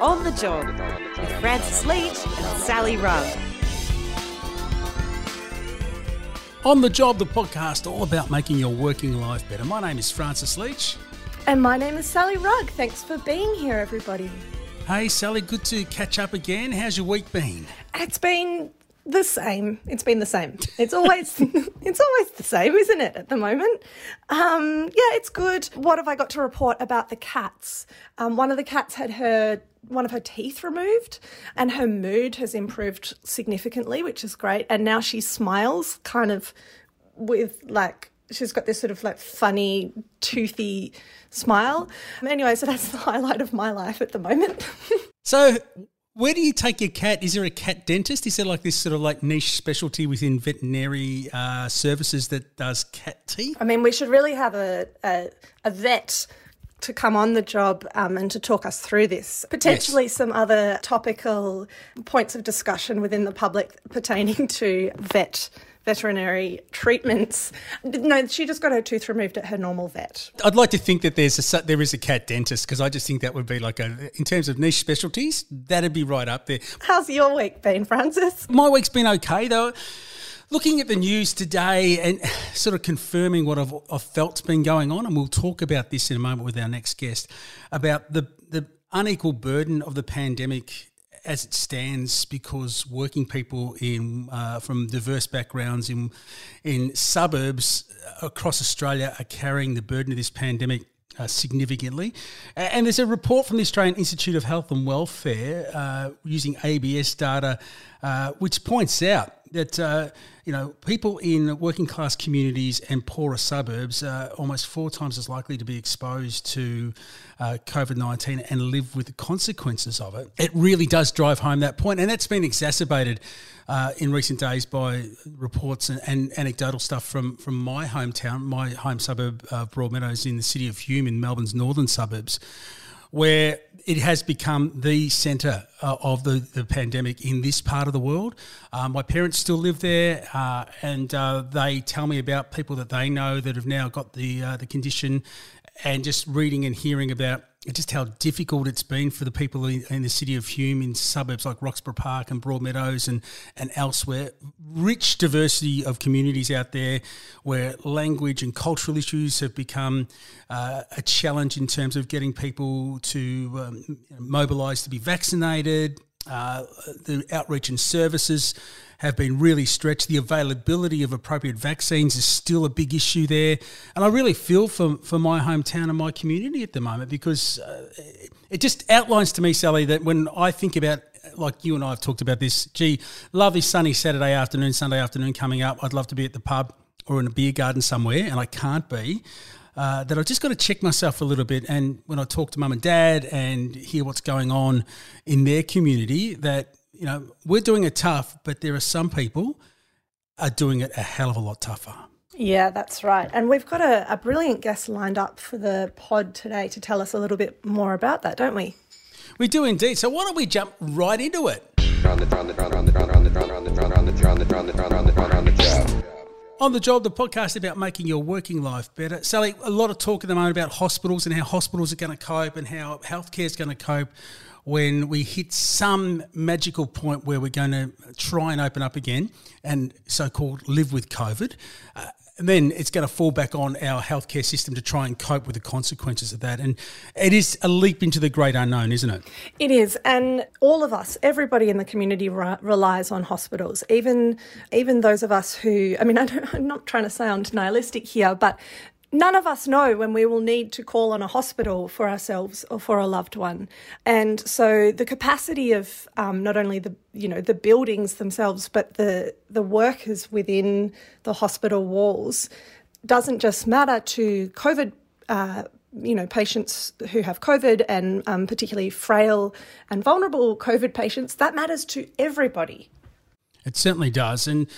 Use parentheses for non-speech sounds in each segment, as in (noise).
On the Job with Francis Leach and Sally Rugg. On the Job, the podcast all about making your working life better. My name is Francis Leach. And my name is Sally Rugg. Thanks for being here, everybody. Hey, Sally, good to catch up again. How's your week been? It's been the same. It's been the same. It's always (laughs) it's always the same, isn't it? At the moment, um, yeah, it's good. What have I got to report about the cats? Um, one of the cats had her one of her teeth removed, and her mood has improved significantly, which is great. And now she smiles, kind of with like she's got this sort of like funny toothy smile. Anyway, so that's the highlight of my life at the moment. (laughs) so where do you take your cat? Is there a cat dentist? Is there like this sort of like niche specialty within veterinary uh, services that does cat teeth? I mean, we should really have a, a, a vet to come on the job um, and to talk us through this. Potentially yes. some other topical points of discussion within the public pertaining to vet veterinary treatments. No, she just got her tooth removed at her normal vet. I'd like to think that there's a there is a cat dentist because I just think that would be like a in terms of niche specialties, that'd be right up there. How's your week been, Francis? My week's been okay though. Looking at the news today and sort of confirming what I've, I've felt's been going on, and we'll talk about this in a moment with our next guest about the the unequal burden of the pandemic as it stands because working people in uh, from diverse backgrounds in in suburbs across Australia are carrying the burden of this pandemic uh, significantly. And there's a report from the Australian Institute of Health and Welfare uh, using ABS data, uh, which points out that uh, you know people in working class communities and poorer suburbs are almost four times as likely to be exposed to uh, COVID nineteen and live with the consequences of it. It really does drive home that point, and that's been exacerbated uh, in recent days by reports and, and, anecdotal stuff from from my hometown, my home suburb of Broadmeadows in the city of Hume in Melbourne's northern suburbs where it has become the centre uh, of the, the pandemic in this part of the world. Uh, my parents still live there, uh, and uh, they tell me about people that they know that have now got the uh, the condition, and just reading and hearing about just how difficult it's been for the people in, in, the city of Hume, in suburbs like Roxburgh Park and Broadmeadows and, and elsewhere. Rich diversity of communities out there where language and cultural issues have become uh, a challenge in terms of getting people to um, mobilise to be vaccinated. Uh, the outreach and services have been really stretched. The availability of appropriate vaccines is still a big issue there. And I really feel for, for my hometown and my community at the moment because uh, it just outlines to me, Sally, that when I think about like you and I have talked about this, gee, lovely sunny Saturday afternoon, Sunday afternoon coming up. I'd love to be at the pub or in a beer garden somewhere, and I can't be. Uh, that I've just got to check myself a little bit. And when I talk to mum and dad and hear what's going on in their community, that you know, we're doing it tough, but there are some people are doing it a hell of a lot tougher. Yeah, that's right. And we've got a, a brilliant guest lined up for the pod today to tell us a little bit more about that, don't we? We do indeed. So why don't we jump right into it? On the job, the podcast about making your working life better. Sally, a lot of talk at the moment about hospitals and how hospitals are going to cope and how healthcare is going to cope when we hit some magical point where we're going to try and open up again and so called live with COVID. Uh, and then it's going to fall back on our healthcare system to try and cope with the consequences of that. And it is a leap into the great unknown, isn't it? It is, and all of us, everybody in the community re- relies on hospitals. Even even those of us who, I mean, (laughs) I am not trying to sound nihilistic here, but none of us know when we will need to call on a hospital for ourselves or for a loved one. And so the capacity of um, not only the you know the buildings themselves but the the workers within the hospital walls doesn't just matter to covid uh, you know patients who have covid and um, particularly frail and vulnerable covid patients. That matters to everybody. It certainly does. And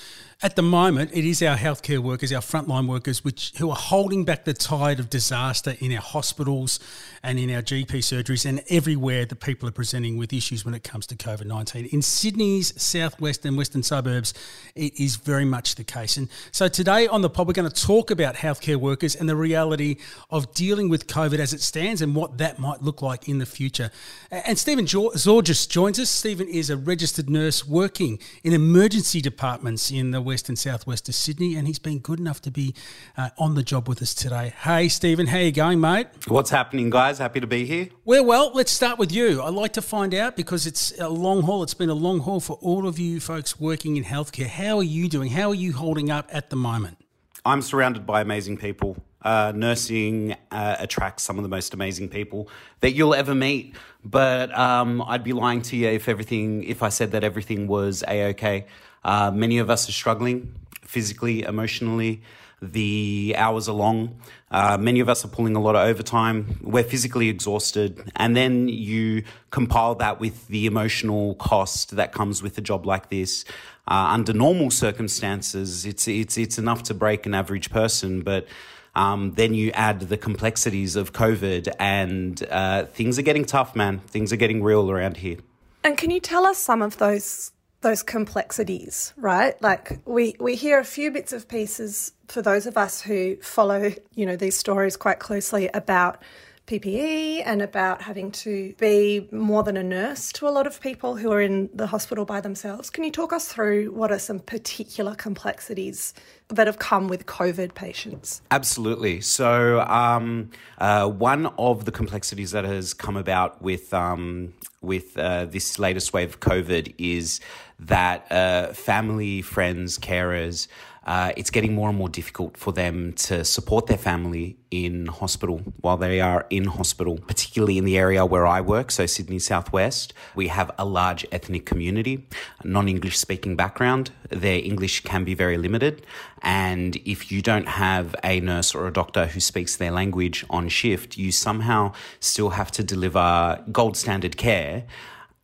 At the moment, it is our healthcare workers, our frontline workers, which who are holding back the tide of disaster in our hospitals and in our GP surgeries and everywhere that people are presenting with issues when it comes to COVID 19. In Sydney's southwest and western suburbs, it is very much the case. And so today on the pod, we're going to talk about healthcare workers and the reality of dealing with COVID as it stands and what that might look like in the future. And Stephen Zorgas joins us. Stephen is a registered nurse working in emergency departments in the west and southwest of Sydney, and he's been good enough to be uh, on the job with us today. Hey, Stephen, how you going, mate? What's happening, guys? Happy to be here. Well, well, let's start with you. I'd like to find out because it's a long haul. It's been a long haul for all of you folks working in healthcare. How are you doing? How are you holding up at the moment? I'm surrounded by amazing people. Uh, nursing uh, attracts some of the most amazing people that you'll ever meet. But um, I'd be lying to you if everything, if I said that everything was a okay. Uh, many of us are struggling physically, emotionally. The hours are long. Uh, many of us are pulling a lot of overtime. We're physically exhausted. And then you compile that with the emotional cost that comes with a job like this. Uh, under normal circumstances, it's, it's, it's enough to break an average person. But um, then you add the complexities of COVID, and uh, things are getting tough, man. Things are getting real around here. And can you tell us some of those those complexities, right? Like we we hear a few bits of pieces for those of us who follow, you know, these stories quite closely about PPE and about having to be more than a nurse to a lot of people who are in the hospital by themselves. Can you talk us through what are some particular complexities that have come with COVID patients? Absolutely. So, um, uh, one of the complexities that has come about with um, with uh, this latest wave of COVID is that uh, family, friends, carers uh, it's getting more and more difficult for them to support their family in hospital while they are in hospital, particularly in the area where I work, so Sydney Southwest. We have a large ethnic community, non English speaking background. Their English can be very limited. And if you don't have a nurse or a doctor who speaks their language on shift, you somehow still have to deliver gold standard care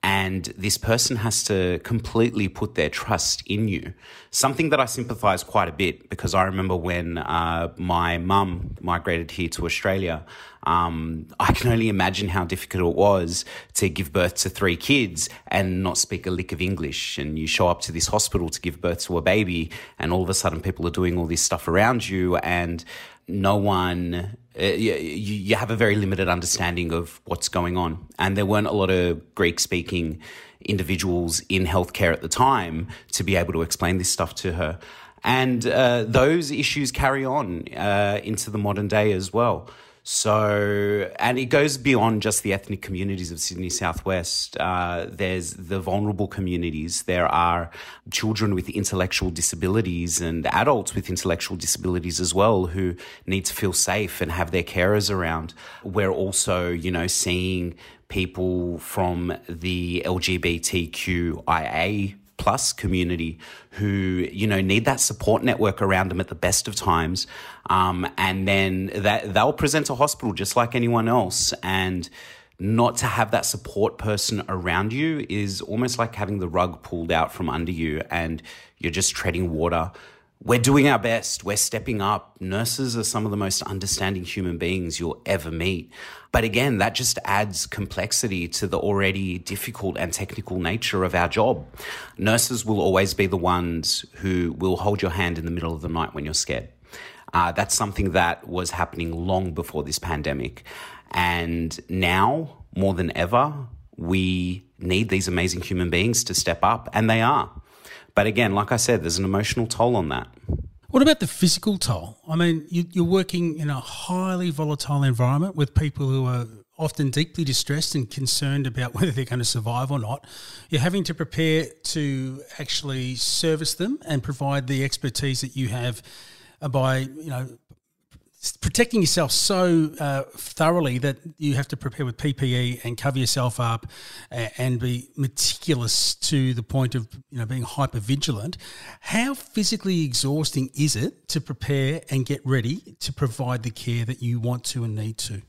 and this person has to completely put their trust in you. Something that I sympathize quite a bit because I remember when uh, my mum migrated here to Australia. Um, I can only imagine how difficult it was to give birth to three kids and not speak a lick of English. And you show up to this hospital to give birth to a baby, and all of a sudden people are doing all this stuff around you, and no one uh, you, you have a very limited understanding of what's going on. And there weren't a lot of Greek speaking individuals in healthcare at the time to be able to explain this stuff to her. And uh, those issues carry on uh, into the modern day as well. So, and it goes beyond just the ethnic communities of Sydney Southwest. Uh, there's the vulnerable communities. There are children with intellectual disabilities and adults with intellectual disabilities as well who need to feel safe and have their carers around. We're also, you know, seeing people from the LGBTQIA plus community who you know need that support network around them at the best of times. Um, and then that they'll present to hospital just like anyone else. And not to have that support person around you is almost like having the rug pulled out from under you and you're just treading water we're doing our best. We're stepping up. Nurses are some of the most understanding human beings you'll ever meet. But again, that just adds complexity to the already difficult and technical nature of our job. Nurses will always be the ones who will hold your hand in the middle of the night when you're scared. Uh, that's something that was happening long before this pandemic. And now, more than ever, we need these amazing human beings to step up, and they are. But again, like I said, there's an emotional toll on that. What about the physical toll? I mean, you, are working in a highly volatile environment with people who are often deeply distressed and concerned about (laughs) whether they're going to survive or not. You're having to prepare to actually service them and provide the expertise that you have by, you know, protecting yourself so uh, thoroughly that you have to prepare with PPE and cover yourself up and, be meticulous to the point of you know being hyper vigilant. How physically exhausting is it to prepare and get ready to provide the care that you want to and need to?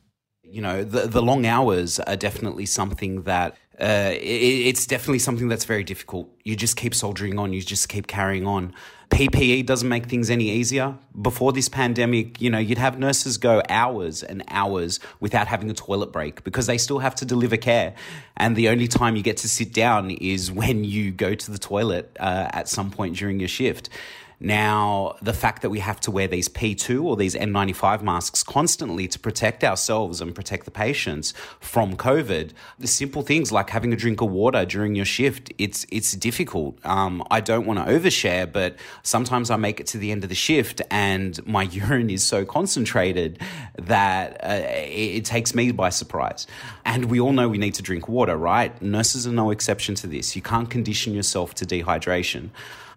You know, the the long hours are definitely something that uh, it, it's definitely something that's very difficult. You just keep soldiering on. You just keep carrying on. PPE doesn't make things any easier. Before this pandemic, you know, you'd have nurses go hours and hours without having a toilet break because they still have to deliver care. And the only time you get to sit down is when you go to the toilet uh, at some point during your shift. Now, the fact that we have to wear these P2 or these N95 masks constantly to protect ourselves and protect the patients from COVID, the simple things like having a drink of water during your shift, it's it's difficult. Um, I don't want to overshare, but sometimes I make it to the end of the shift and my (laughs) urine is so concentrated that uh, it, it takes me by surprise. And we all know we need to drink water, right? Nurses are no exception to this. You can't condition yourself to dehydration.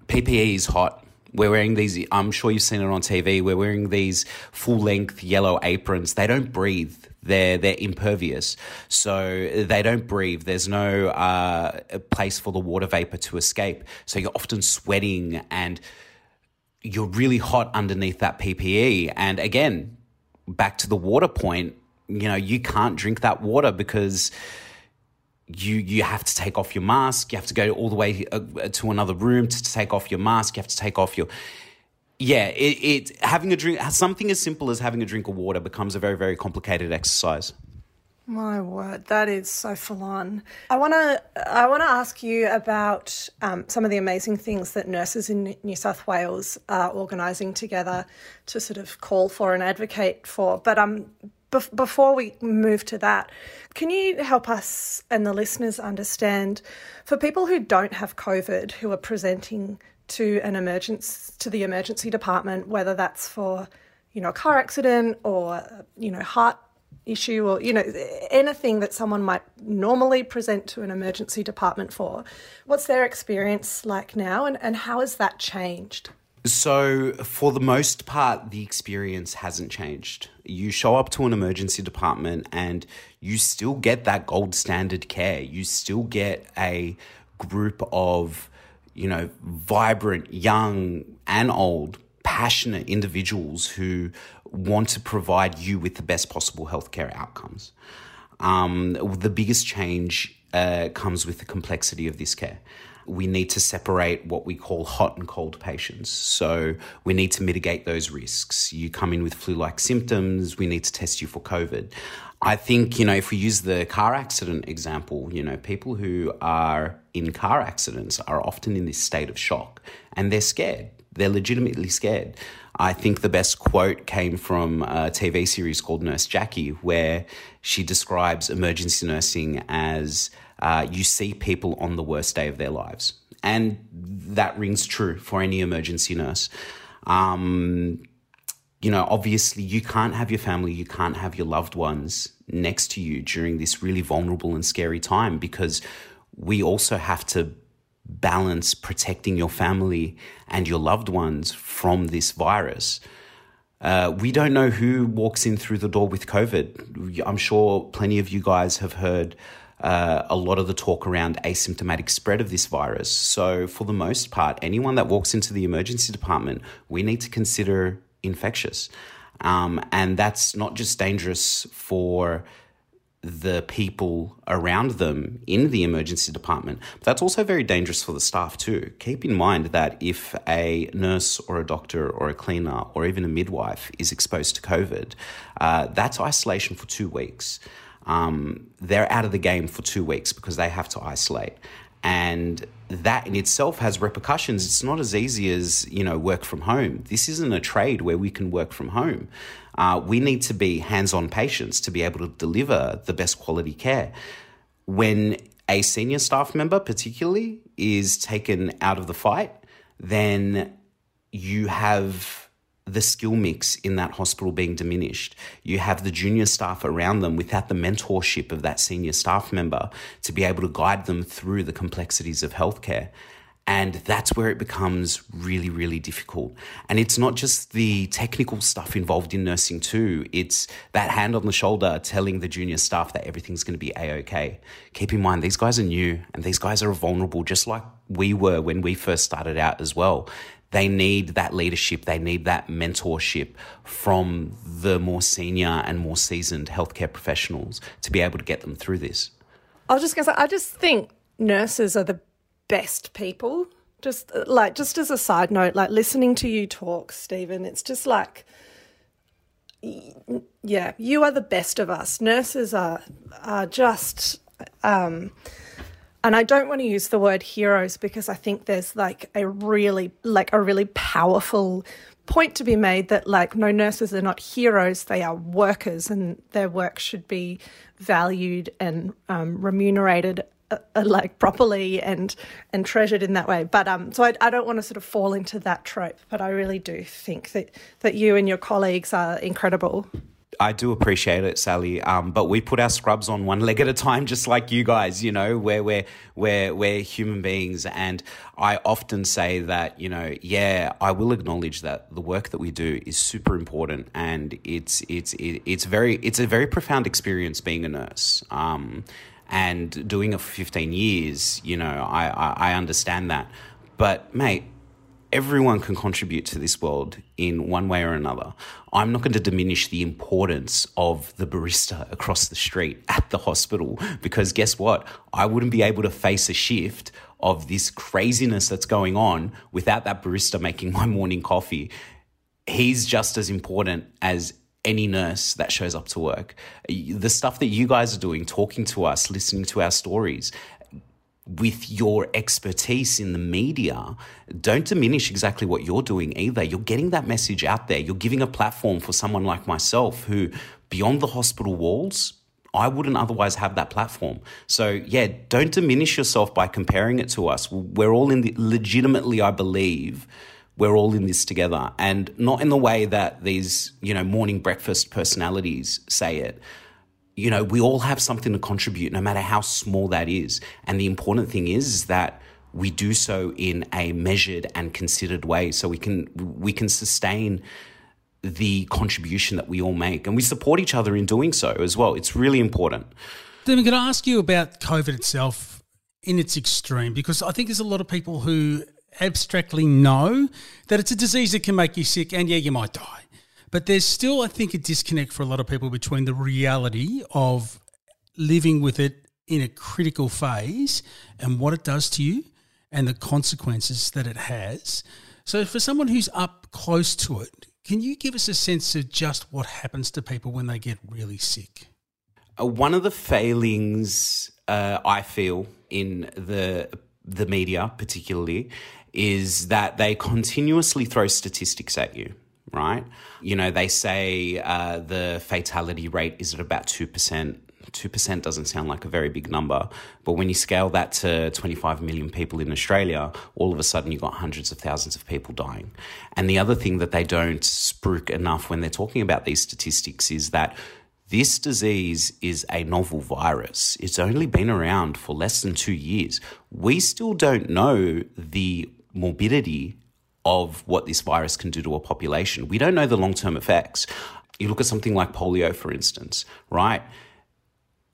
PPE is hot we're wearing these, I'm sure you've seen it on TV, we're wearing these full length yellow aprons. They don't breathe. They're, they're impervious. So they don't breathe. There's no uh, place for the water vapor to escape. So you're often sweating and you're really hot underneath that PPE. And again, back to the water point, you know, you can't drink that water because you you have to take off your mask. You have to go all the way uh, to another room to take off your mask. You have to take off your yeah. It, it having a drink something as simple as having a drink of water becomes a very very complicated exercise. My word, that is so full on. I want to I want to ask you about um, some of the amazing things that nurses in New South Wales are organising together to sort of call for and advocate for. But um, Bef- before we move to that, can you help us and the listeners understand for people who don't have COVID, who are presenting to an emergency to the emergency department, whether that's for you know a car accident or you know heart issue or you know anything that someone might normally present to an emergency department for what's their experience like now and, and how has that changed so, for the most part, the experience hasn't changed. You show up to an emergency department and you still get that gold standard care. You still get a group of, you know, vibrant, young, and old, passionate individuals who want to provide you with the best possible healthcare outcomes. Um, the biggest change uh, comes with the complexity of this care we need to separate what we call hot and cold patients. So we need to mitigate those risks. You come in with flu like symptoms, we need to test you for COVID. I think, you know, if we use the car accident example, you know, people who are in car accidents are often in this state of shock and they're scared. They're legitimately scared. I think the best quote came from a TV series called Nurse Jackie, where she describes emergency nursing as uh, you see people on the worst day of their lives. And that rings true for any emergency nurse. Um, you know, obviously, you can't have your family, you can't have your loved ones next to you during this really vulnerable and scary time because we also have to balance protecting your family and your loved ones from this virus. Uh, we don't know who walks in through the door with COVID. I'm sure plenty of you guys have heard uh, a lot of the talk around asymptomatic spread of this virus. So, for the most part, anyone that walks into the emergency department, we need to consider infectious. Um, and that's not just dangerous for the people around them in the emergency department, but that's also very dangerous for the staff too. Keep in mind that if a nurse or a doctor or a cleaner or even a midwife is exposed to COVID, uh, that's isolation for two weeks um, they're out of the game for two weeks because they have to isolate. And that in itself has repercussions. It's not as easy as, you know, work from home. This isn't a trade where we can work from home. Uh, we need to be hands on patients to be able to deliver the best quality care. When a senior staff member, particularly, is taken out of the fight, then you have the skill mix in that hospital being diminished. You have the junior staff around them without the mentorship of that senior staff member to be able to guide them through the complexities of healthcare. And that's where it becomes really, really difficult. And it's not just the technical stuff involved in nursing, too. It's that hand on the shoulder telling the junior staff that everything's going to be A OK. Keep in mind, these guys are new and these guys are vulnerable, just like we were when we first started out as well they need that leadership, they need that mentorship from the more senior and more seasoned healthcare professionals to be able to get them through this. I was just going to say, I just think nurses are the best people Just like, just as a side note, like listening to you talk, Stephen, it's just like, yeah, you are the best of us. Nurses are are just, um, and I don't want to use the word heroes because I think there's like a really like a really powerful point to be made that like no nurses are not heroes they are workers and their work should be valued and um, remunerated uh, uh, like properly and and treasured in that way. But um so I, I don't want to sort of fall into that trope but I really do think that that you and your colleagues are incredible I do appreciate it, Sally. Um, but we put our scrubs on one leg at a time, just like you guys. You know, where we're we're we're human beings, and I often say that you know, yeah, I will acknowledge that the work that we do is super important, and it's it's it's very it's a very profound experience being a nurse. Um, and doing it for 15 years, you know, I, I, I understand that. But, mate, everyone can contribute to this world in one way or another. I'm not going to diminish the importance of the barista across the street at the hospital because guess what? I wouldn't be able to face a shift of this craziness that's going on without that barista making my morning coffee. He's just as important as any nurse that shows up to work. The stuff that you guys are doing, talking to us, listening to our stories, with your expertise in the media, don't diminish exactly what you're doing either. You're getting that message out there. You're giving a platform for someone like myself who, beyond the hospital walls, I wouldn't otherwise have that platform. So, yeah, don't diminish yourself by comparing it to us. We're all in the, legitimately, I believe, we're all in this together. And not in the way that these, you know, morning breakfast personalities say it you know, we all have something to contribute, no matter how small that is. And the important thing is, is that we do so in a measured and considered way, so we can we can sustain the contribution that we all make, and we support each other in doing so as well. It's really important. Then I'm going to ask you about COVID itself in its extreme, because I think there's a lot of people who abstractly know that it's a disease that can make you sick, and yeah, you might die. But there's still, I think, a disconnect for a lot of people between the reality of living with it in a critical phase and what it does to you and the consequences that it has. So, for someone who's up close to it, can you give us a sense of just what happens to people when they get really sick? Uh, one of the failings uh, I feel in the the media, particularly, is that they continuously throw statistics at you right? You know, they say uh, the fatality rate is at about 2%. 2% doesn't sound like a very big number, but when you scale that to 25 million people in Australia, all of a sudden you've got hundreds of thousands of people dying. And the other thing that they don't spruik enough when they're talking about these statistics is that this disease is a novel virus. It's only been around for less than two years. We still don't know the morbidity of what this virus can do to a population. We don't know the long term effects. You look at something like polio, for instance, right?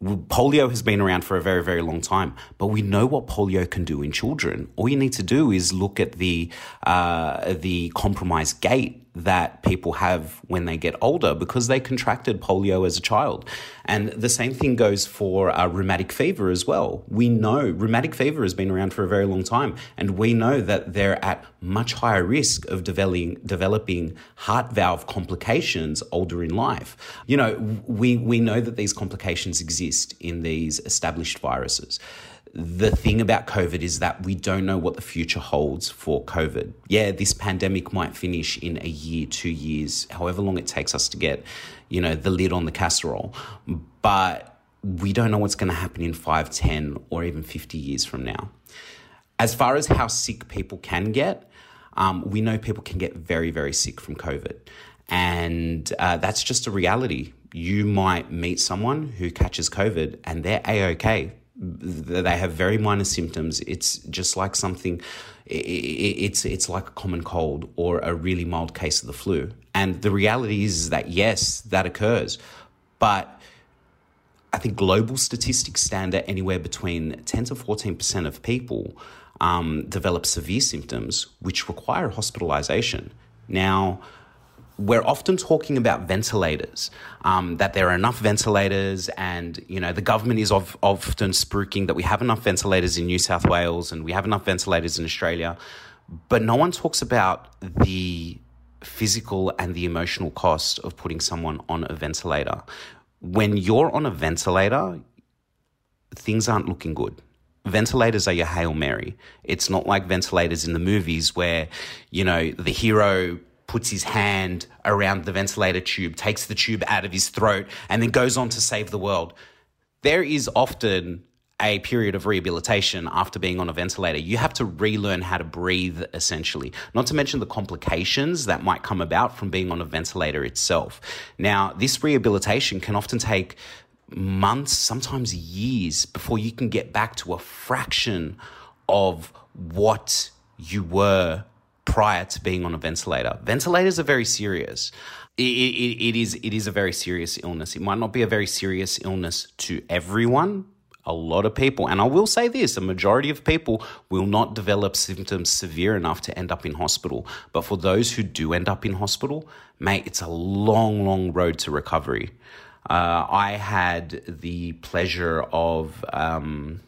Polio has been around for a very, very long time, but we know what polio can do in children. All you need to do is look at the uh, the compromised gait that people have when they get older because they contracted polio as a child. And the same thing goes for uh, rheumatic fever as well. We know rheumatic fever has been around for a very long time, and we know that they're at much higher risk of developing, developing heart valve complications older in life. You know, we, we know that these complications exist in these established viruses the thing about COVID is that we don't know what the future holds for COVID. Yeah, this pandemic might finish in a year, two years, however long it takes us to get, you know, the lid on the casserole. But we don't know what's going to happen in five, ten, or even 50 years from now. As far as how sick people can get, um, we know people can get very, very sick from COVID. And uh, that's just a reality. You might meet someone who catches COVID and they're A OK they have very minor symptoms. It's just like something. It's it's like a common cold or a really mild case of the flu. And the reality is that yes, that occurs, but I think global statistics stand at anywhere between ten to fourteen percent of people um, develop severe symptoms which require hospitalization. Now, we're often talking about ventilators, um, that there are enough ventilators, and you know the government is of, often spruiking that we have enough ventilators in New South Wales and we have enough ventilators in Australia, but no one talks about the physical and the emotional cost of putting someone on a ventilator. When you're on a ventilator, things aren't looking good ventilators are your Hail Mary. It's not like ventilators in the movies where, you know, the hero puts his hand around the ventilator tube, takes the tube out of his throat, and then goes on to save the world. There is often a period of rehabilitation after being on a ventilator. You have to relearn how to breathe, essentially, not to mention the complications that might come about from being on a ventilator itself. Now, this rehabilitation can often take months, sometimes years, before you can get back to a fraction of what you were prior to being on a ventilator. Ventilators are very serious. It, it, it is it is a very serious illness. It might not be a very serious illness to everyone. A lot of people, and I will say this: a majority of people will not develop symptoms severe enough to end up in hospital. But for those who do end up in hospital, mate, it's a long, long road to recovery. Uh, I had the pleasure of. Um,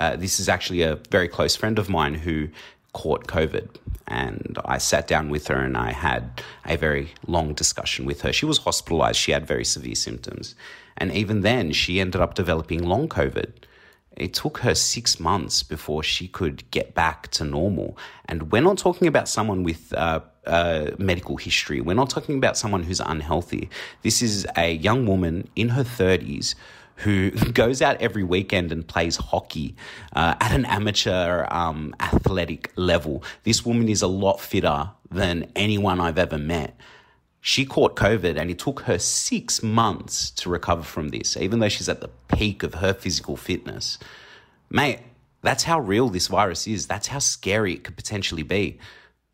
uh, this is actually a very close friend of mine who caught COVID. And I sat down with her and I had a very long discussion with her. She was hospitalized, she had very severe symptoms. And even then, she ended up developing long COVID. It took her six months before she could get back to normal. And we're not talking about someone with uh, uh, medical history. We're not talking about someone who's unhealthy. This is a young woman in her 30s who (laughs) goes out every weekend and plays hockey uh, at an amateur um, athletic level. This woman is a lot fitter than anyone I've ever met. She caught COVID and it took her six months to recover from this, even though she's at the peak of her physical fitness. Mate, that's how real this virus is. That's how scary it could potentially be.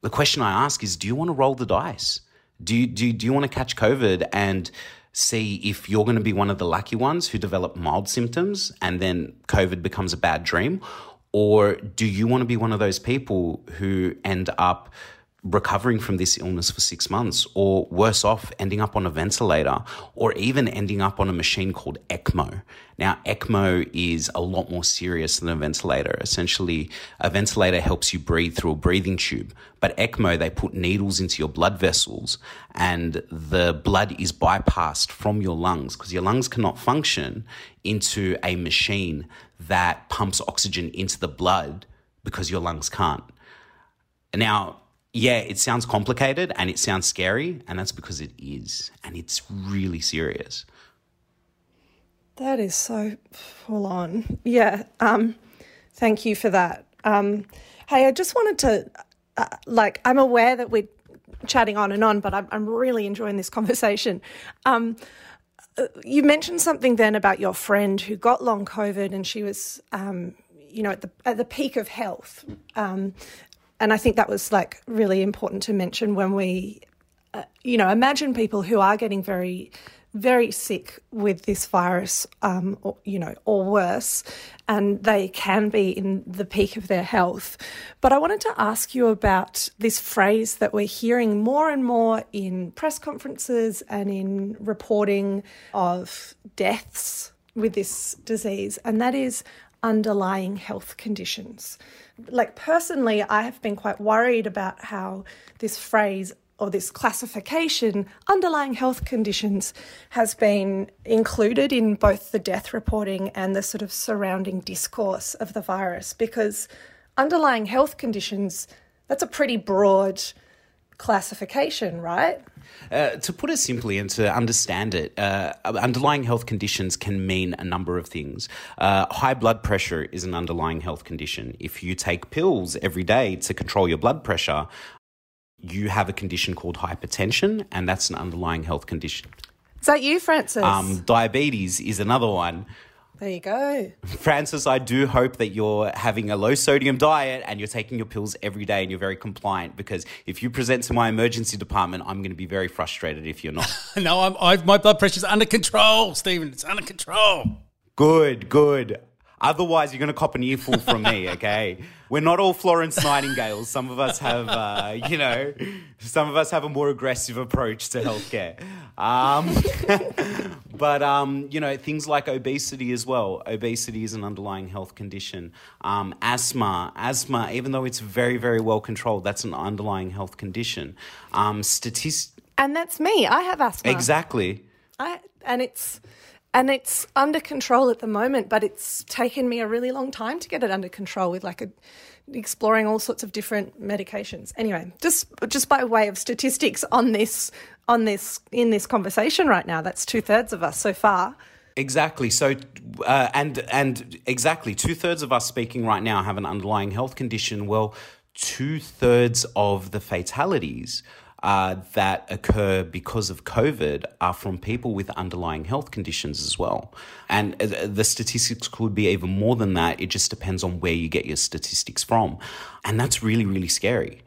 The question I ask is do you want to roll the dice? Do you, do, do you want to catch COVID and see if you're going to be one of the lucky ones who develop mild symptoms and then COVID becomes a bad dream? Or do you want to be one of those people who end up recovering from this illness for six months, or worse off, ending up on a ventilator, or even ending up on a machine called ECMO. Now, ECMO is a lot more serious than a ventilator. Essentially, a ventilator helps you breathe through a breathing tube, but ECMO, they put needles into your blood vessels, and the blood is bypassed from your lungs because your lungs cannot function into a machine that pumps oxygen into the blood because your lungs can't. Now, yeah, it sounds complicated and it sounds scary, and that's because it is, and it's really serious. That is so full on. Yeah. Um, thank you for that. Um, hey, I just wanted to, uh, like, I'm aware that we're chatting on and on, but I'm, I'm really enjoying this conversation. Um, uh, you mentioned something then about your friend who got long COVID and she was, um, you know, at the at the peak of health. Um, and I think that was like really important to mention when we, uh, you know, imagine people who are getting very, very sick with this virus, um, or, you know, or worse, and they can be in the peak of their health. But I wanted to ask you about this phrase that we're hearing more and more in press conferences and in reporting of deaths with this disease, and that is underlying health conditions. Like personally, I have been quite worried about how this phrase or this classification, underlying health conditions, has been included in both the death reporting and the sort of surrounding discourse of the virus because underlying health conditions, that's a pretty broad classification, right? Uh, to put it simply and to understand it, uh, underlying health conditions can mean a number of things. Uh, high blood pressure is an underlying health condition. If you take pills every day to control your blood pressure, you have a condition called hypertension, and that's an underlying health condition. Is that you, Francis? Um, diabetes is another one. There you go. Francis, I do hope that you're having a low sodium diet and you're taking your pills every day and you're very compliant because if you present to my emergency department, I'm going to be very frustrated if you're not. (laughs) no, I'm, I've, my blood pressure's under control, Stephen. It's under control. Good, good. Otherwise, you're going to cop an earful from me, okay? We're not all Florence Nightingales. Some of us have, uh, you know, some of us have a more aggressive approach to healthcare. Um, (laughs) but, um, you know, things like obesity as well. Obesity is an underlying health condition. Um, asthma, asthma, even though it's very, very well controlled, that's an underlying health condition. Um, statist- and that's me. I have asthma. Exactly. I, and it's and it's under control at the moment, but it's taken me a really long time to get it under control with like a, exploring all sorts of different medications. Anyway, just just by way of statistics on this on this in this conversation right now, that's two thirds of us so far. Exactly. So, uh, and and exactly two thirds of us speaking right now have an underlying health condition. Well, two thirds of the fatalities uh, that occur because of COVID are from people with underlying health conditions as well. And uh, the statistics could be even more than that. It just depends on where you get your statistics from. And that's really, really scary.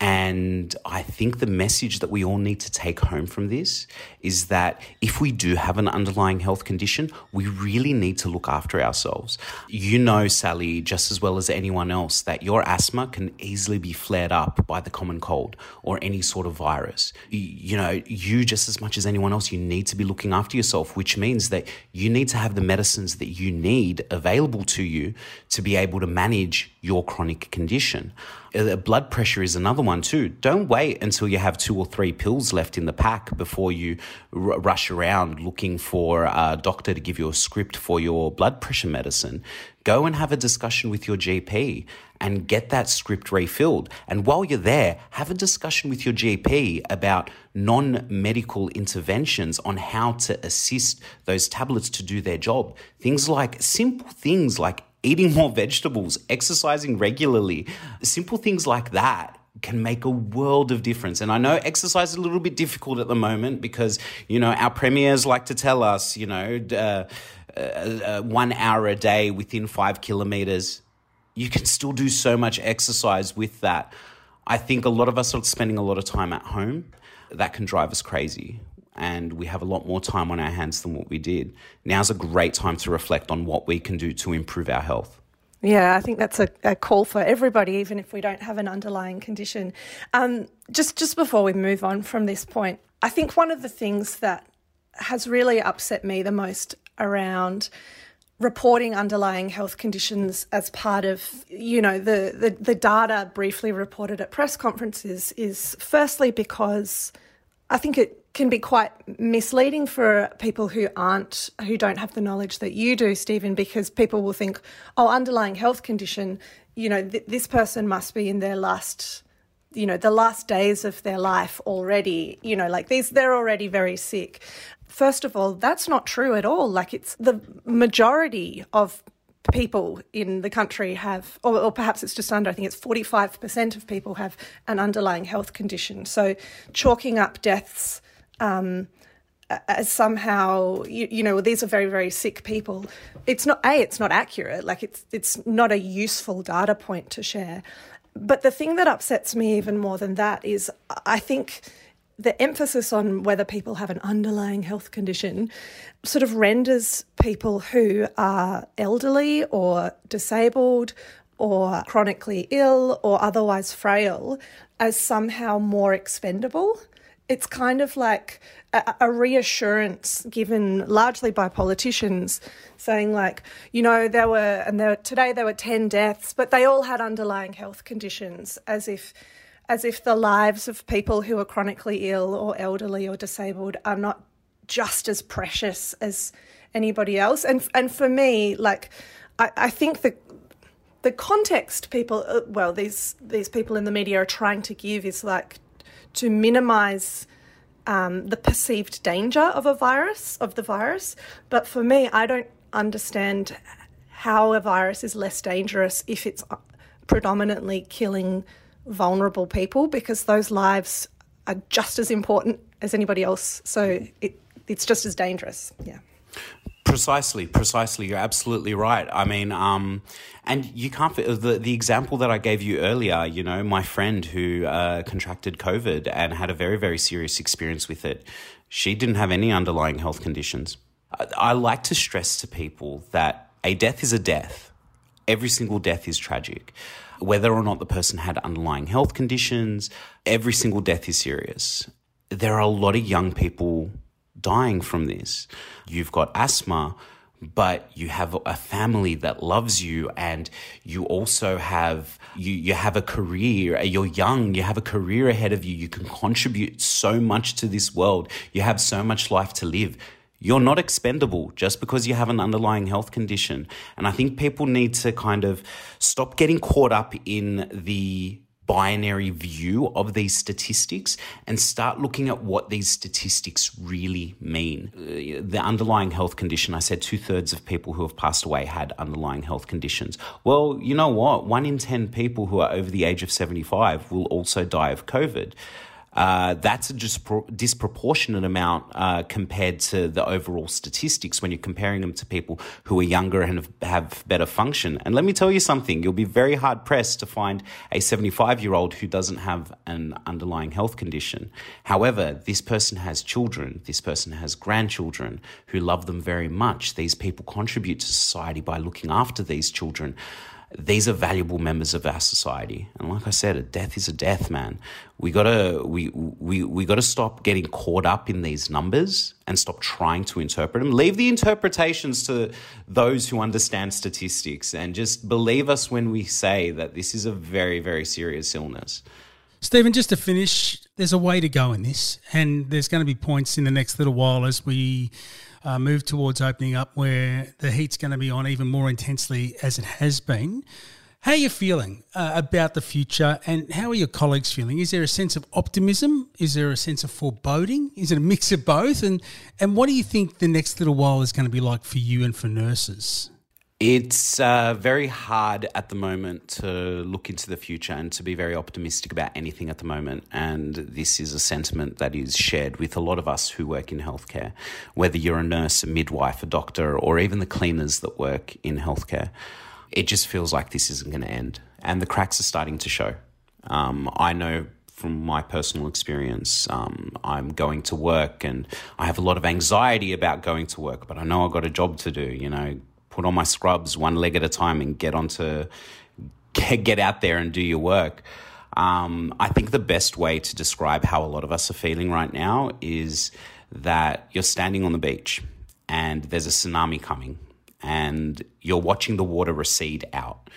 And I think the message that we all need to take home from this is that if we do have an underlying health condition, we really need to look after ourselves. You know, Sally, just as well as anyone else, that your asthma can easily be flared up by the common cold or any sort of virus. You, know, you just as much as anyone else, you need to be looking after yourself, which means that you need to have the medicines that you need available to you to be able to manage your chronic condition. Uh, blood pressure is another one too. Don't wait until you have two or three pills left in the pack before you r- rush around looking for a doctor to give you a script for your blood pressure medicine. Go and have a discussion with your GP and get that script refilled. And while you're there, have a discussion with your GP about non medical interventions on how to assist those tablets to do their job. Things like simple things like eating more vegetables, exercising regularly, simple things like that can make a world of difference. And I know exercise is a little bit difficult at the moment because, you know, our premiers like to tell us, you know, uh, uh, uh, one hour a day within five kilometers. You can still do so much exercise with that. I think a lot of us are spending a lot of time at home. That can drive us crazy and we have a lot more time on our hands than what we did. Now's a great time to reflect on what we can do to improve our health. Yeah, I think that's a, a call for everybody, even if we don't have an underlying condition. Um, just just before we move on from this point, I think one of the things that has really upset me the most around reporting underlying health conditions as part of you know the, the the data briefly reported at press conferences is firstly because I think it can be quite misleading for people who aren't who don't have the knowledge that you do Stephen because people will think oh underlying health condition you know th- this person must be in their last you know the last days of their life already. You know like these they're already very sick. First of all that's not true at all. Like it's the majority of people in the country have, or, or, perhaps it's just under, I think it's 45% of people have an underlying health condition. So chalking up deaths um, as somehow you, you, know these are very very sick people. It's not a it's not accurate. Like it's it's not a useful data point to share. But the thing that upsets me even more than that is i think the emphasis on whether people have an underlying health condition sort of renders people who are elderly or disabled or chronically ill or otherwise frail as somehow more expendable it's kind of like a, a, reassurance given largely by politicians saying like you know there were and there today there were 10 deaths but they all had underlying health conditions as if as if the lives of people who are chronically ill or elderly or disabled are not just as precious as anybody else. And and for me like I, I think the the context people uh, well these these people in the media are trying to give is like to minimize um, the perceived danger of a virus, of the virus. But for me, I don't understand how a virus is less dangerous if it's uh, predominantly killing vulnerable people because those lives are just as important as anybody else. So it, it's just as dangerous. Yeah. Precisely, precisely. You're absolutely right. I mean, um, and you can't. The the example that I gave you earlier. You know, my friend who uh, contracted COVID and had a very very serious experience with it. She didn't have any underlying health conditions. I, I like to stress to people that a death is a death. Every single death is tragic. Whether or not the person had underlying health conditions, every single death is serious. There are a lot of young people dying from this. You've got asthma, but you have a family that loves you and you also have you you have a career. You're young. You have a career ahead of you. You can contribute so much to this world. You have so much life to live. You're not expendable just because you have an underlying health condition. And I think people need to kind of stop getting caught up in the binary view of these statistics and start looking at what these statistics really mean. Uh, the underlying health condition, I said two thirds of people who have passed away had underlying health conditions. Well, you know what? One in 10 people who are over the age of 75 will also die of COVID uh, that's a just disproportionate amount uh, compared to the overall statistics when you're comparing them to people who are younger and have, have better function. And let me tell you something, you'll be very hard pressed to find a 75 year old who doesn't have an underlying health condition. However, this person has children, this person has grandchildren who love them very much. These people contribute to society by looking after these children these are valuable members of our society. And like I said, a death is a death, man. We gotta we we we gotta stop getting caught up in these numbers and stop trying to interpret them. Leave the interpretations to those who understand statistics and just believe us when we say that this is a very, very serious illness. Stephen, just to finish, there's a way to go in this, and there's going to be points in the next little while as we uh, move towards opening up where the heat's going to be on even more intensely as it has been. How are you feeling uh, about the future and how are your colleagues feeling? Is there a sense of optimism? Is there a sense of foreboding? Is it a mix of both? And, and what do you think the next little while is going to be like for you and for nurses? It's uh, very hard at the moment to look into the future and to be very optimistic about anything at the moment. And this is a sentiment that is shared with a lot of us who work in healthcare, whether you're a nurse, a midwife, a doctor, or even the cleaners that work in healthcare. It just feels like this isn't going to end. And the cracks are starting to show. Um, I know from my personal experience, um, I'm going to work and I have a lot of anxiety about going to work, but I know I've got a job to do. You know, put on my scrubs one leg at a time and get onto get, get out there and do your work. Um, I think the best way to describe how a lot of us are feeling right now is that you're standing on the beach and there's a tsunami coming and you're watching the water recede out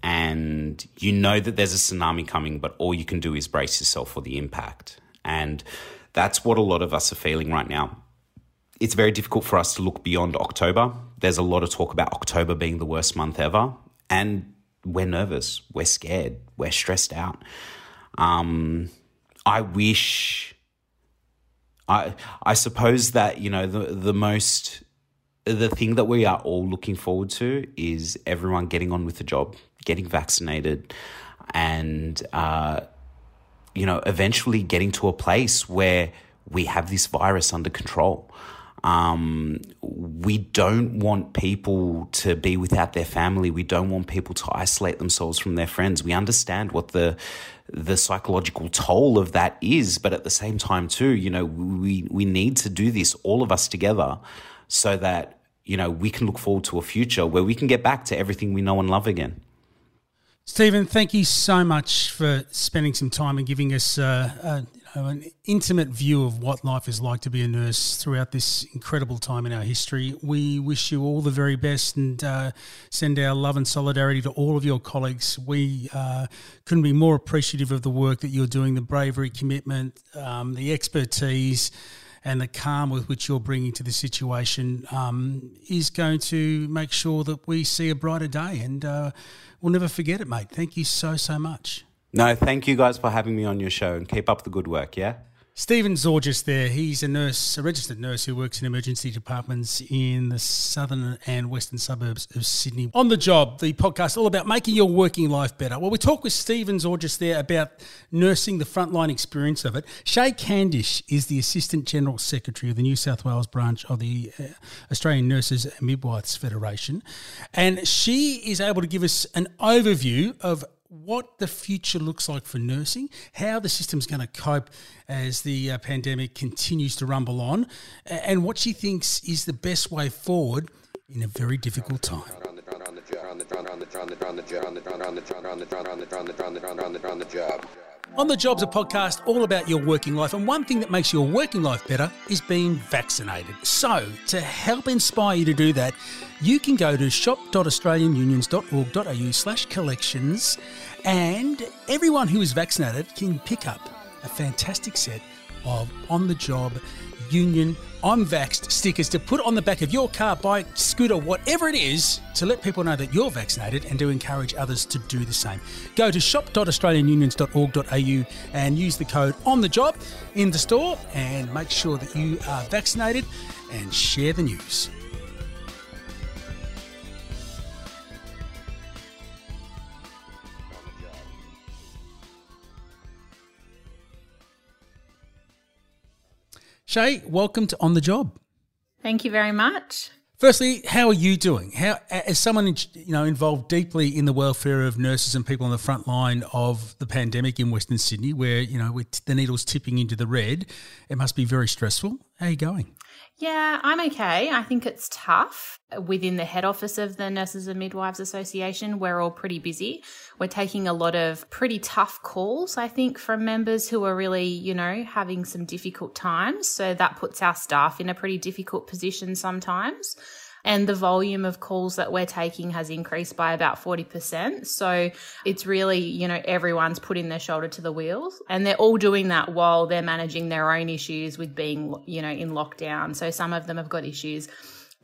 and you know that there's a tsunami coming, but all you can do is brace yourself for the impact. And that's what a lot of us are feeling right now it's very difficult for us to look beyond October. There's a lot of talk about October being the worst month ever, and we're nervous, we're scared, we're stressed out. Um, I wish. I I suppose that you know the the most the thing that we are all looking forward to is everyone getting on with the job, getting vaccinated, and uh, you know eventually getting to a place where we have this virus under control. Um, we don't want people to be without their family. We don't want people to isolate themselves from their friends. We understand what the the psychological toll of that is, but at the same time, too, you know, we we need to do this all of us together, so that you know we can look forward to a future where we can get back to everything we know and love again. Stephen, thank you so much for spending some time and giving us uh, uh, an intimate view of what life is like to be a nurse throughout this incredible time in our history. We wish you all the very best and uh, send our love and solidarity to all of your colleagues. We uh, couldn't be more appreciative of the work that you're doing, the bravery, commitment, um, the expertise and the calm with which you're bringing to the situation um, is going to make sure that we see a brighter day. And uh, we'll never forget it, mate. Thank you so, so much. No, thank you guys for having me on your show and keep up the good work, yeah? Stephen Zorgis there. He's a nurse, a registered nurse who works in emergency departments in the southern and western suburbs of Sydney. On the job, the podcast all about making your working life better. Well, we talk with Stephen Zorgis there about nursing, the frontline experience of it. Shaye Candish is the Assistant General Secretary of the New South Wales branch of the uh, Australian Nurses and Midwives Federation. And she is able to give us an overview of what the future looks like for nursing, how the system's going to cope as the uh, pandemic continues to rumble on, and what she thinks is the best way forward in a very difficult time. On the Job's a podcast all about your working life, and one thing that makes your working life better is being vaccinated. So, to help inspire you to do that, you can go to shop.australianunions.org.au slash collections, and everyone who is vaccinated can pick up a fantastic set of on the job union I'm vaxxed stickers to put on the back of your car, bike, scooter, whatever it is, to let people know that you're vaccinated and to encourage others to do the same. Go to shop.australianunions.org.au and use the code on the job in the store and make sure that you are vaccinated and share the news. Shaye, welcome to On the Job. Thank you very much. Firstly, how are you doing? How, as someone you know involved deeply in the welfare of nurses and people on the front line of the pandemic in Western Sydney, where you know with the needles tipping into the red, it must be very stressful. How are you going? Yeah, I'm okay. I think it's tough. Within the head office of the Nurses and Midwives Association, we're all pretty busy. We're taking a lot of pretty tough calls, I think, from members who are really, you know, having some difficult times. So that puts our staff in a pretty difficult position sometimes and the volume of calls that we're taking has increased by about 40%. So it's really, you know, everyone's putting their shoulder to the wheels and they're all doing that while they're managing their own issues with being, you know, in lockdown. So some of them have got issues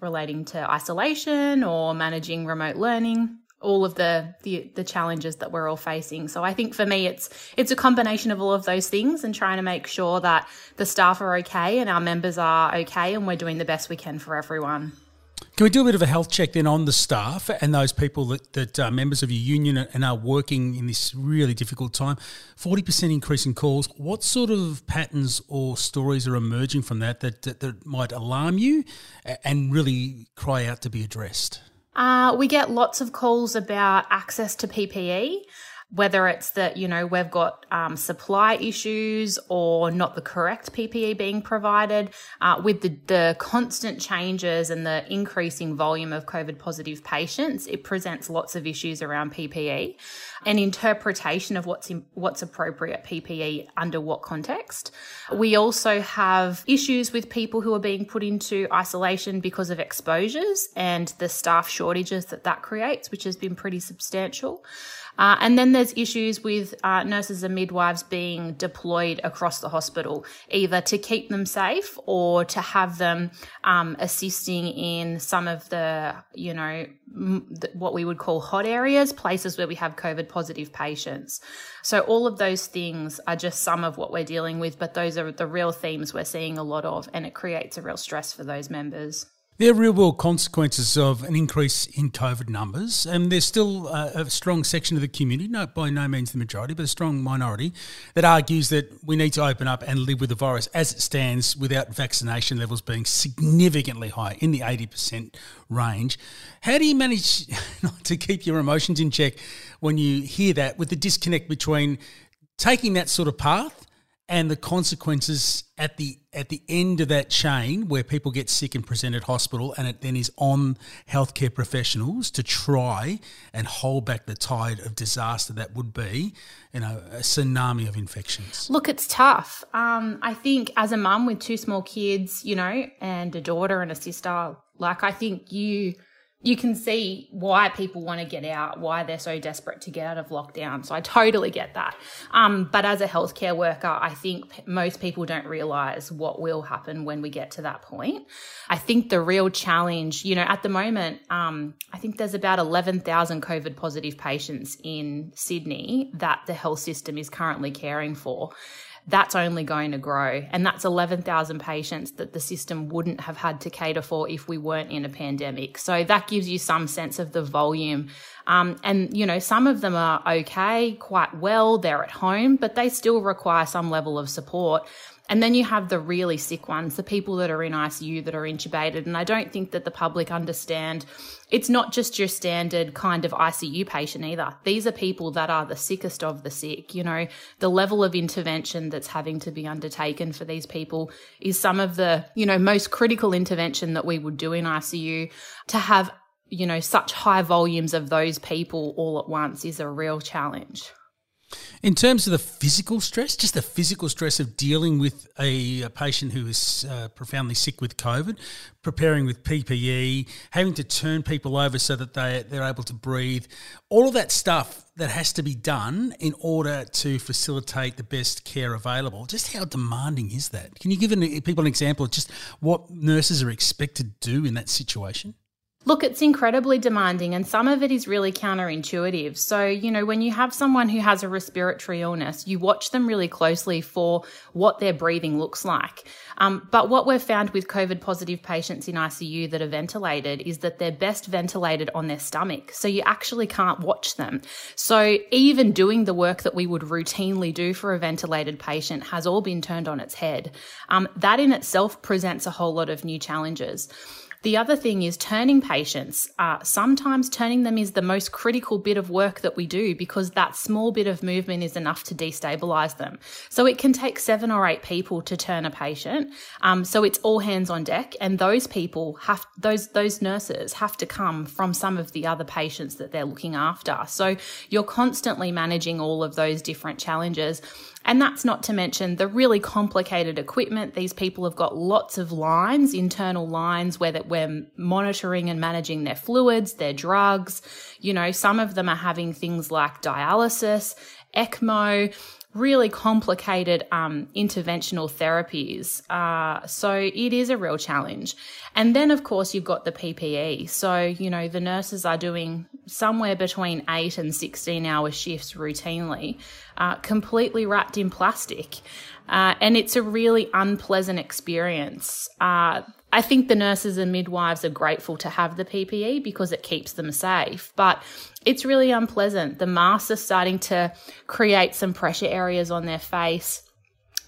relating to isolation or managing remote learning all of the, the, the challenges that we're all facing. So I think for me it's it's a combination of all of those things and trying to make sure that the staff are okay and our members are okay and we're doing the best we can for everyone. Can we do a bit of a health check then on the staff and those people that, that are members of your union and are working in this really difficult time? 40% increase in calls. What sort of patterns or stories are emerging from that that, that, that might alarm you and really cry out to be addressed? Uh, we get lots of calls about access to PPE whether it's that you know we've got um, supply issues or not the correct PPE being provided, uh, with the, the constant changes and the increasing volume of COVID positive patients, it presents lots of issues around PPE and interpretation of what's in, what's appropriate PPE under what context. We also have issues with people who are being put into isolation because of exposures and the staff shortages that that creates, which has been pretty substantial. Uh, and then there's issues with uh, nurses and midwives being deployed across the hospital, either to keep them safe or to have them um, assisting in some of the, you know, m- what we would call hot areas, places where we have COVID positive patients. So all of those things are just some of what we're dealing with, but those are the real themes we're seeing a lot of, and it creates a real stress for those members. There are real world consequences of an increase in COVID numbers, and there's still a, a, strong section of the community, not by no means the majority, but a strong minority, that argues that we need to open up and live with the virus as it stands without vaccination levels being significantly high in the 80% range. How do you manage (laughs) not to keep your emotions in check when you hear that with the disconnect between taking that sort of path and the consequences at the at the end of that chain where people get sick and present at hospital and it then is on healthcare professionals to try and hold back the tide of disaster that would be you know a tsunami of infections. Look it's tough. Um, i think as a mum with two small kids you know and a daughter and a sister like i think you you can see why people want to get out, why they're so desperate to get out of lockdown. So I totally get that. Um, but as a healthcare worker, I think most people don't realize what will happen when we get to that point. I think the real challenge, you know, at the moment, um, I think there's about 11,000 COVID positive patients in Sydney that the health system is currently caring for that's only going to grow. And that's 11,000 patients that the system wouldn't have had to cater for if we weren't in a pandemic. So that gives you some sense of the volume Um, and, you know, some of them are okay, quite well, they're at home, but they still require some level of support. And then you have the really sick ones, the people that are in ICU that are intubated. And I don't think that the public understand it's not just your standard kind of ICU patient either. These are people that are the sickest of the sick. You know, the level of intervention that's having to be undertaken for these people is some of the, you know, most critical intervention that we would do in ICU to have you know, such high volumes of those people all at once is a real challenge. In terms of the physical stress, just the physical stress of dealing with a, a patient who is uh, profoundly sick with COVID, preparing with PPE, having to turn people over so that they, they're able to breathe, all of that stuff that has to be done in order to facilitate the best care available. Just how demanding is that? Can you give an, people an example of just what nurses are expected to do in that situation? Look, it's incredibly demanding, and some of it is really counterintuitive. So, you know, when you have someone who has a respiratory illness, you watch them really closely for what their breathing looks like. Um, but what we've found with COVID positive patients in ICU that are ventilated is that they're best ventilated on their stomach. So you actually can't watch them. So even doing the work that we would routinely do for a ventilated patient has all been turned on its head. Um, that in itself presents a whole lot of new challenges. The other thing is turning patients. Uh, sometimes turning them is the most critical bit of work that we do because that small bit of movement is enough to destabilize them. So it can take seven or eight people to turn a patient. Um, so it's all hands on deck, and those people have those those nurses have to come from some of the other patients that they're looking after. So you're constantly managing all of those different challenges. And that's not to mention the really complicated equipment. These people have got lots of lines, internal lines where that we're monitoring and managing their fluids, their drugs. You know, some of them are having things like dialysis, ECMO, really complicated um, interventional therapies. Uh, so it is a real challenge. And then, of course, you've got the PPE. So, you know, the nurses are doing somewhere between eight and 16 hour shifts routinely, uh, completely wrapped in plastic. Uh, and it's a really unpleasant experience. Uh, I think the nurses and midwives are grateful to have the PPE because it keeps them safe, but it's really unpleasant. The masks are starting to create some pressure areas on their face.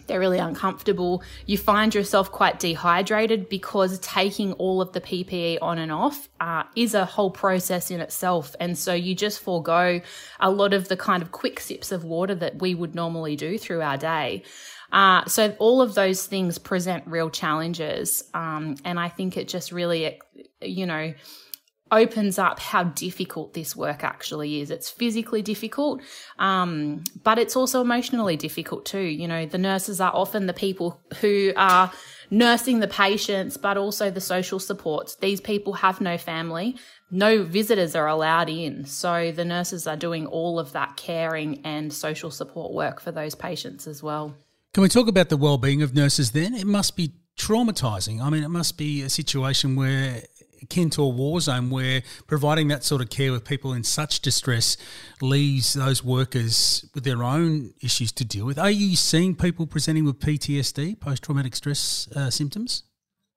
They're really uncomfortable. You find yourself quite dehydrated because taking all of the PPE on and off uh, is a whole process in itself. And so you just forego a lot of the kind of quick sips of water that we would normally do through our day. Uh, so all of those things present real challenges, um, and I think it just really, you know, opens up how difficult this work actually is. It's physically difficult, um, but it's also emotionally difficult too. You know, the nurses are often the people who are nursing the patients, but also the social supports. These people have no family. No visitors are allowed in. So the nurses are doing all of that caring and social support work for those patients as well. Can we talk about the well-being of nurses then? It must be traumatizing. I mean, it must be a situation where akin to a war zone where providing that sort of care with people in such distress leaves those workers with their own issues to deal with. Are you seeing people presenting with PTSD, post traumatic stress uh, symptoms?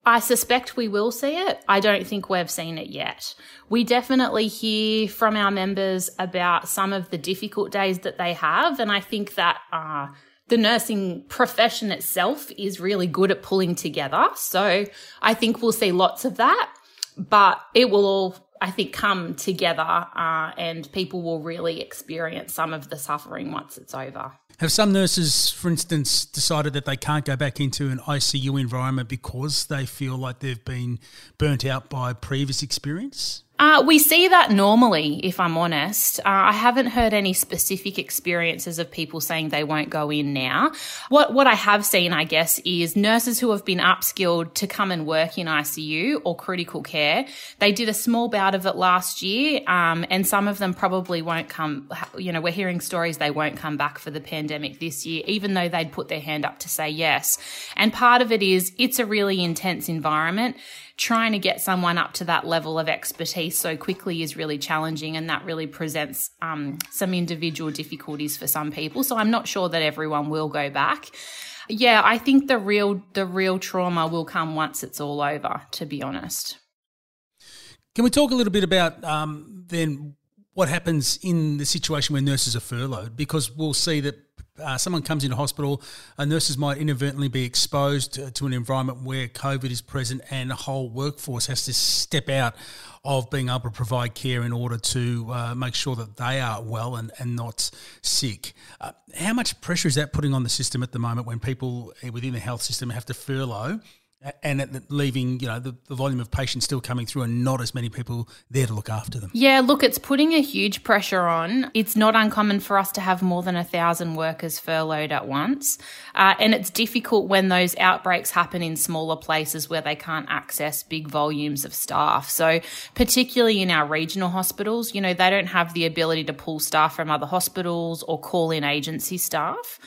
I suspect we will see it. I don't think we've seen it yet. We definitely hear from our members about some of the difficult days that they have. And I think that uh, the nursing profession itself is really good at pulling together. So I think we'll see lots of that, but it will all, I think, come together uh, and people will really experience some of the suffering once it's over. Have some nurses, for instance, decided that they can't go back into an ICU environment because they feel like they've been burnt out by previous experience? Uh, we see that normally, if I'm honest. Uh, I haven't heard any specific experiences of people saying they won't go in now. What what I have seen, I guess, is nurses who have been upskilled to come and work in ICU or critical care. They did a small bout of it last year, um, and some of them probably won't come. You know, we're hearing stories they won't come back for the pandemic this year, even though they'd put their hand up to say yes. And part of it is it's a really intense environment trying to get someone up to that level of expertise so quickly is really challenging and that really presents um, some individual difficulties for some people. So i'm not sure that everyone will go back. Yeah i think the real the real trauma will come once it's all over to be honest. Can we talk a little bit about um, then what happens in the situation where nurses are furloughed? Because we'll see that uh, someone comes into hospital, uh, nurses might inadvertently be exposed to, an environment where COVID is present, and the whole workforce has to step out of being able to provide care in order to uh, make sure that they are well and, and not sick. Uh, how much pressure is that putting on the system at the moment when people within the health system have to furlough? And leaving you know the, the, volume of patients still coming through and not as many people there to look after them. Yeah look it's putting a huge pressure on. It's not uncommon for us to have more than a thousand workers furloughed at once uh, and it's difficult when those outbreaks happen in smaller places where they can't access big volumes of staff. So particularly in our regional hospitals you know they don't have the ability to pull staff from other hospitals or call in agency staff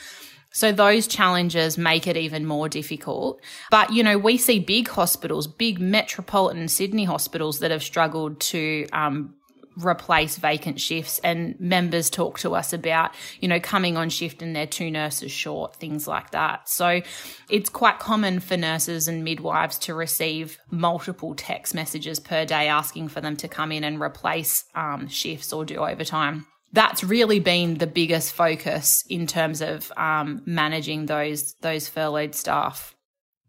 so those challenges make it even more difficult. But, you know, we see big hospitals, big metropolitan Sydney hospitals that have struggled to, um, replace vacant shifts. And members talk to us about you know coming on shift and they're two nurses short things like that. So it's quite common for nurses and midwives to receive multiple text messages per day asking for them to come in and replace um, shifts or do overtime that's really been the biggest focus in terms of um, managing those those furloughed staff.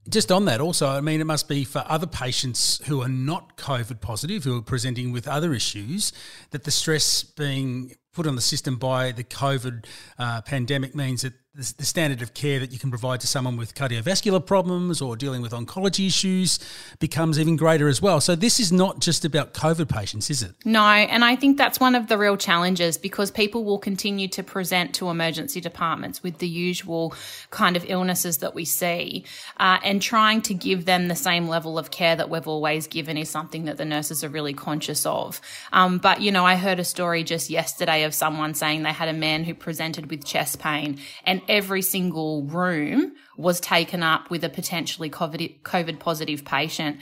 Just on that, also, I mean, it must be for other patients who are not COVID positive, who are presenting with other issues, that the stress being put on the system by the COVID uh, pandemic means that the, standard of care that you can provide to someone with cardiovascular problems or dealing with oncology issues becomes even greater as well. So this is not just about COVID patients, is it? No, and I think that's one of the real challenges because people will continue to present to emergency departments with the usual kind of illnesses that we see, uh, and trying to give them the same level of care that we've always given is something that the nurses are really conscious of. Um, but you know, I heard a story just yesterday of someone saying they had a man who presented with chest pain and every single room was taken up with a potentially COVID positive patient.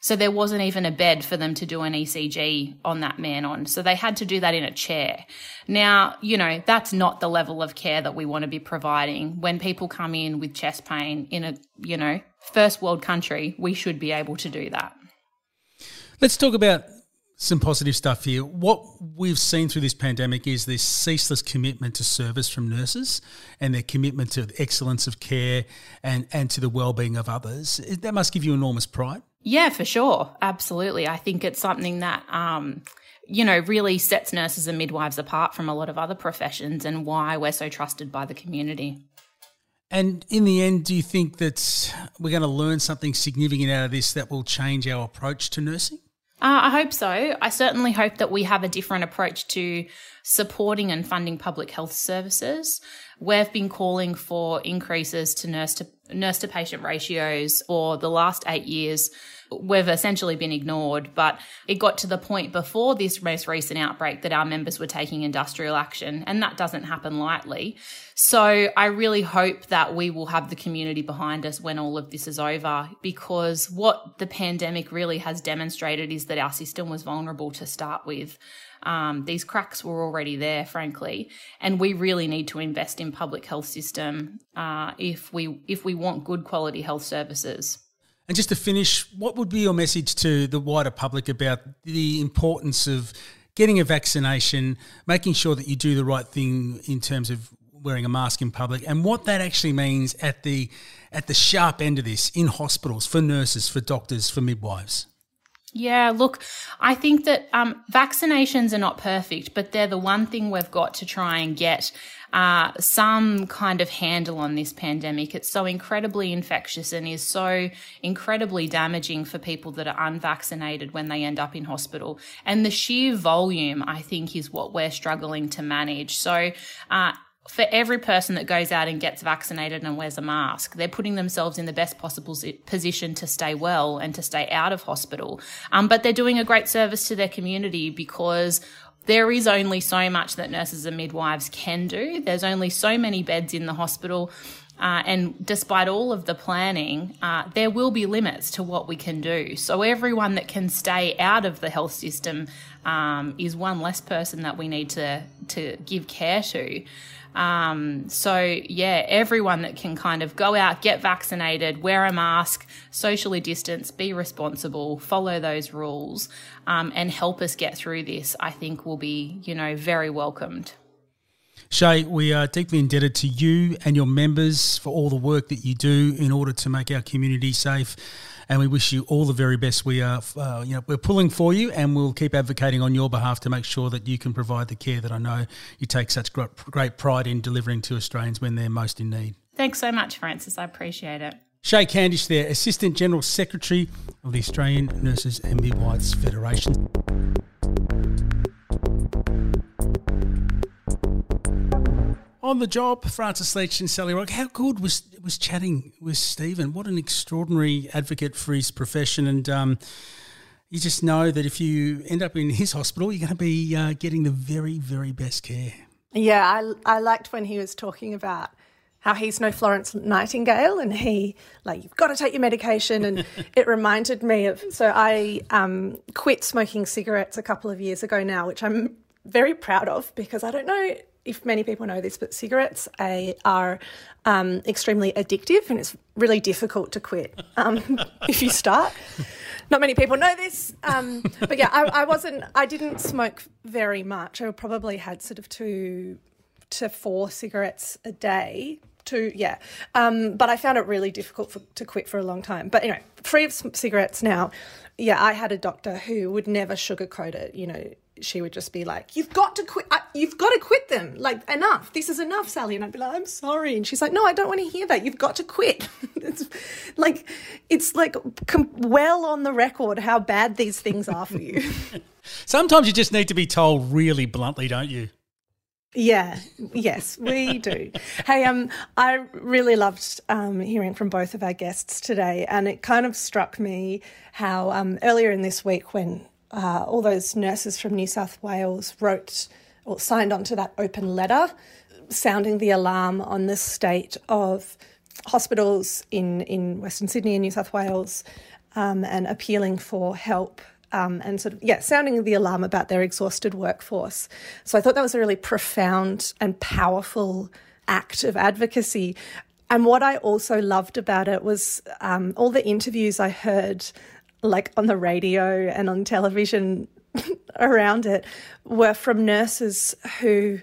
So there wasn't even a bed for them to do an ECG on that man on. So they had to do that in a chair. Now, you know, that's not the level of care that we want to be providing. When people come in with chest pain in a, you know, first world country, we should be able to do that. Let's talk about some positive stuff here. What we've seen through this pandemic is this ceaseless commitment to service from nurses and their commitment to excellence of care and, and to the well-being of others. That must give you enormous pride. Yeah, for sure. Absolutely. I think it's something that um, you know, really sets nurses and midwives apart from a lot of other professions and why we're so trusted by the community. And in the end, do you think that we're going to learn something significant out of this that will change our approach to nursing? Uh, I hope so. I certainly hope that we have a different approach to supporting and funding public health services. We've been calling for increases to nurse to nurse to patient ratios for the last eight years we've essentially been ignored. But it got to the point before this most recent outbreak that our members were taking industrial action, and that doesn't happen lightly. So I really hope that we will have the community behind us when all of this is over, because what the pandemic really has demonstrated is that our system was vulnerable to start with. Um, these cracks were already there, frankly, and we really need to invest in public health system uh, if we if we want good quality health services. And just to finish, what would be your message to the wider public about the importance of getting a vaccination, making sure that you do the right thing in terms of wearing a mask in public, and what that actually means at the at the sharp end of this in hospitals for nurses, for doctors, for midwives? Yeah, look, I think that um, vaccinations are not perfect, but they're the one thing we've got to try and get uh, some kind of handle on this pandemic. It's so incredibly infectious and is so incredibly damaging for people that are unvaccinated when they end up in hospital. And the sheer volume, I think, is what we're struggling to manage. So, uh, for every person that goes out and gets vaccinated and wears a mask, they're putting themselves in the best possible position to stay well and to stay out of hospital. Um, but they're doing a great service to their community because there is only so much that nurses and midwives can do. There's only so many beds in the hospital. Uh, and despite all of the planning, uh, there will be limits to what we can do. So, everyone that can stay out of the health system um, is one less person that we need to, to give care to. Um, so, yeah, everyone that can kind of go out, get vaccinated, wear a mask, socially distance, be responsible, follow those rules, um, and help us get through this, I think will be, you know, very welcomed. Shaye, we are deeply indebted to you and your members for all the work that you do in order to make our community safe. And we wish you all the very best. We are, uh, you know, we're pulling for you, and we'll keep advocating on your behalf to make sure that you can provide the care that I know you take such great pride in delivering to Australians when they're most in need. Thanks so much, Francis. I appreciate it. Shaye Candish, there, Assistant General Secretary of the Australian Nurses and Midwives Federation. On the job, Francis Leach and Sally Rugg. How good was was chatting with Stephen? What an extraordinary advocate for his profession, and um, you just know that if you end up in his hospital, you're going to be uh, getting the very, very best care. Yeah, I I liked when he was talking about how he's no Florence Nightingale and he like you've got to take your medication and (laughs) it reminded me of so I um, quit smoking cigarettes a couple of years ago now, which I'm very proud of because I don't know if many people know this, but cigarettes are um, extremely addictive and it's really difficult to quit um, (laughs) if you start. Not many people know this, um, but yeah, I, I, wasn't. I didn't smoke very much. I probably had sort of two to four cigarettes a day. Two, yeah, um, but I found it really difficult for, to quit for a long time. But anyway, free of cigarettes now. Yeah, I had a doctor who would never sugarcoat it. You know, she would just be like, "You've got to quit. Uh, you've got to quit them. Like enough. This is enough, Sally." And I'd be like, "I'm sorry," and she's like, "No, I don't want to hear that. You've got to quit." (laughs) it's like it's like com- well on the record how bad these things are for you. (laughs) Sometimes you just need to be told really bluntly, don't you? Yeah, yes, we do. hey, um, I really loved um, hearing from both of our guests today, and it kind of struck me how um, earlier in this week when uh, all those nurses from New South Wales wrote or signed onto that open letter sounding the alarm on the state of hospitals in, in Western Sydney and New South Wales um, and appealing for help um, and sort of, yeah, sounding the alarm about their exhausted workforce. So I thought that was a really profound and powerful act of advocacy. And what I also loved about it was um, all the interviews I heard like on the radio and on television (laughs) around it were from nurses who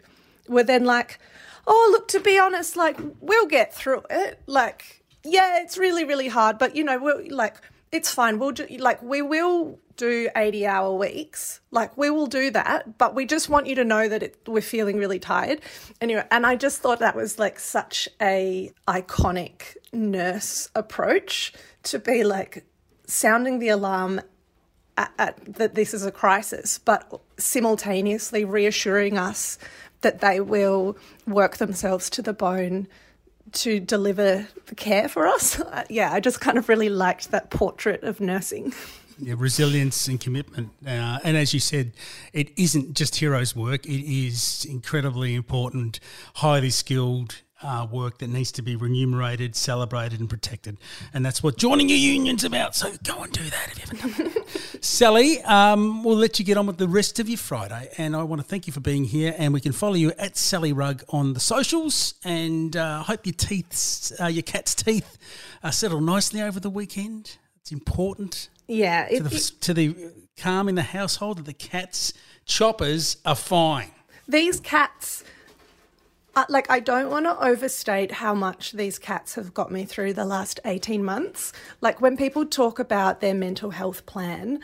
were then like, oh, look, to be honest, like, we'll get through it. Like, yeah, it's really, really hard, but you know, we're like, it's fine. We'll do, like, we will do 80 hour weeks. Like, we will do that, but we just want you to know that it, we're feeling really tired. Anyway, and I just thought that was like such a iconic nurse approach to be like, sounding the alarm at, at, that this is a crisis, but simultaneously reassuring us that they will work themselves to the bone to deliver the care for us. (laughs) yeah, I just kind of really liked that portrait of nursing. (laughs) Yeah, resilience and commitment. Uh, and as you said, it isn't just heroes' work, it is incredibly important, highly skilled uh, work that needs to be remunerated, celebrated, and protected. And that's what joining your union's about. So go and do that if you haven't done it. (laughs) Sally, um, we'll let you get on with the rest of your Friday. And I want to thank you for being here. And we can follow you at Sally Rugg on the socials. And I uh, hope your teeth, uh, your cat's teeth, uh, settle nicely over the weekend. It's important. Yeah. It, to, the, it, to the calm in the household that the cat's choppers are fine. These cats uh, like I don't want to overstate how much these cats have got me through the last 18 months. Like when people talk about their mental health plan,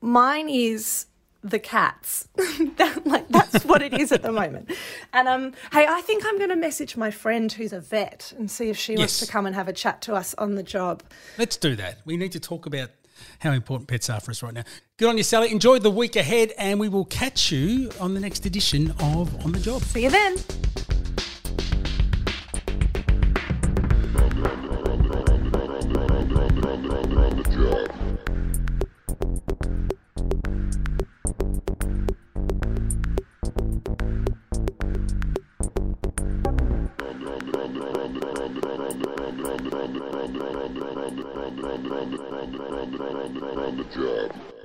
mine is the cats. (laughs) that, like that's what it is at the moment. (laughs) And um hey, I think I'm going to message my friend who's a vet and see if she yes. wants to come and have a chat to us on the job. Let's do that. We need to talk about how important pets are for us right now. Good on you, Sally. Enjoy the week ahead, and we will catch you on the next edition of On the Job. See you then. Job.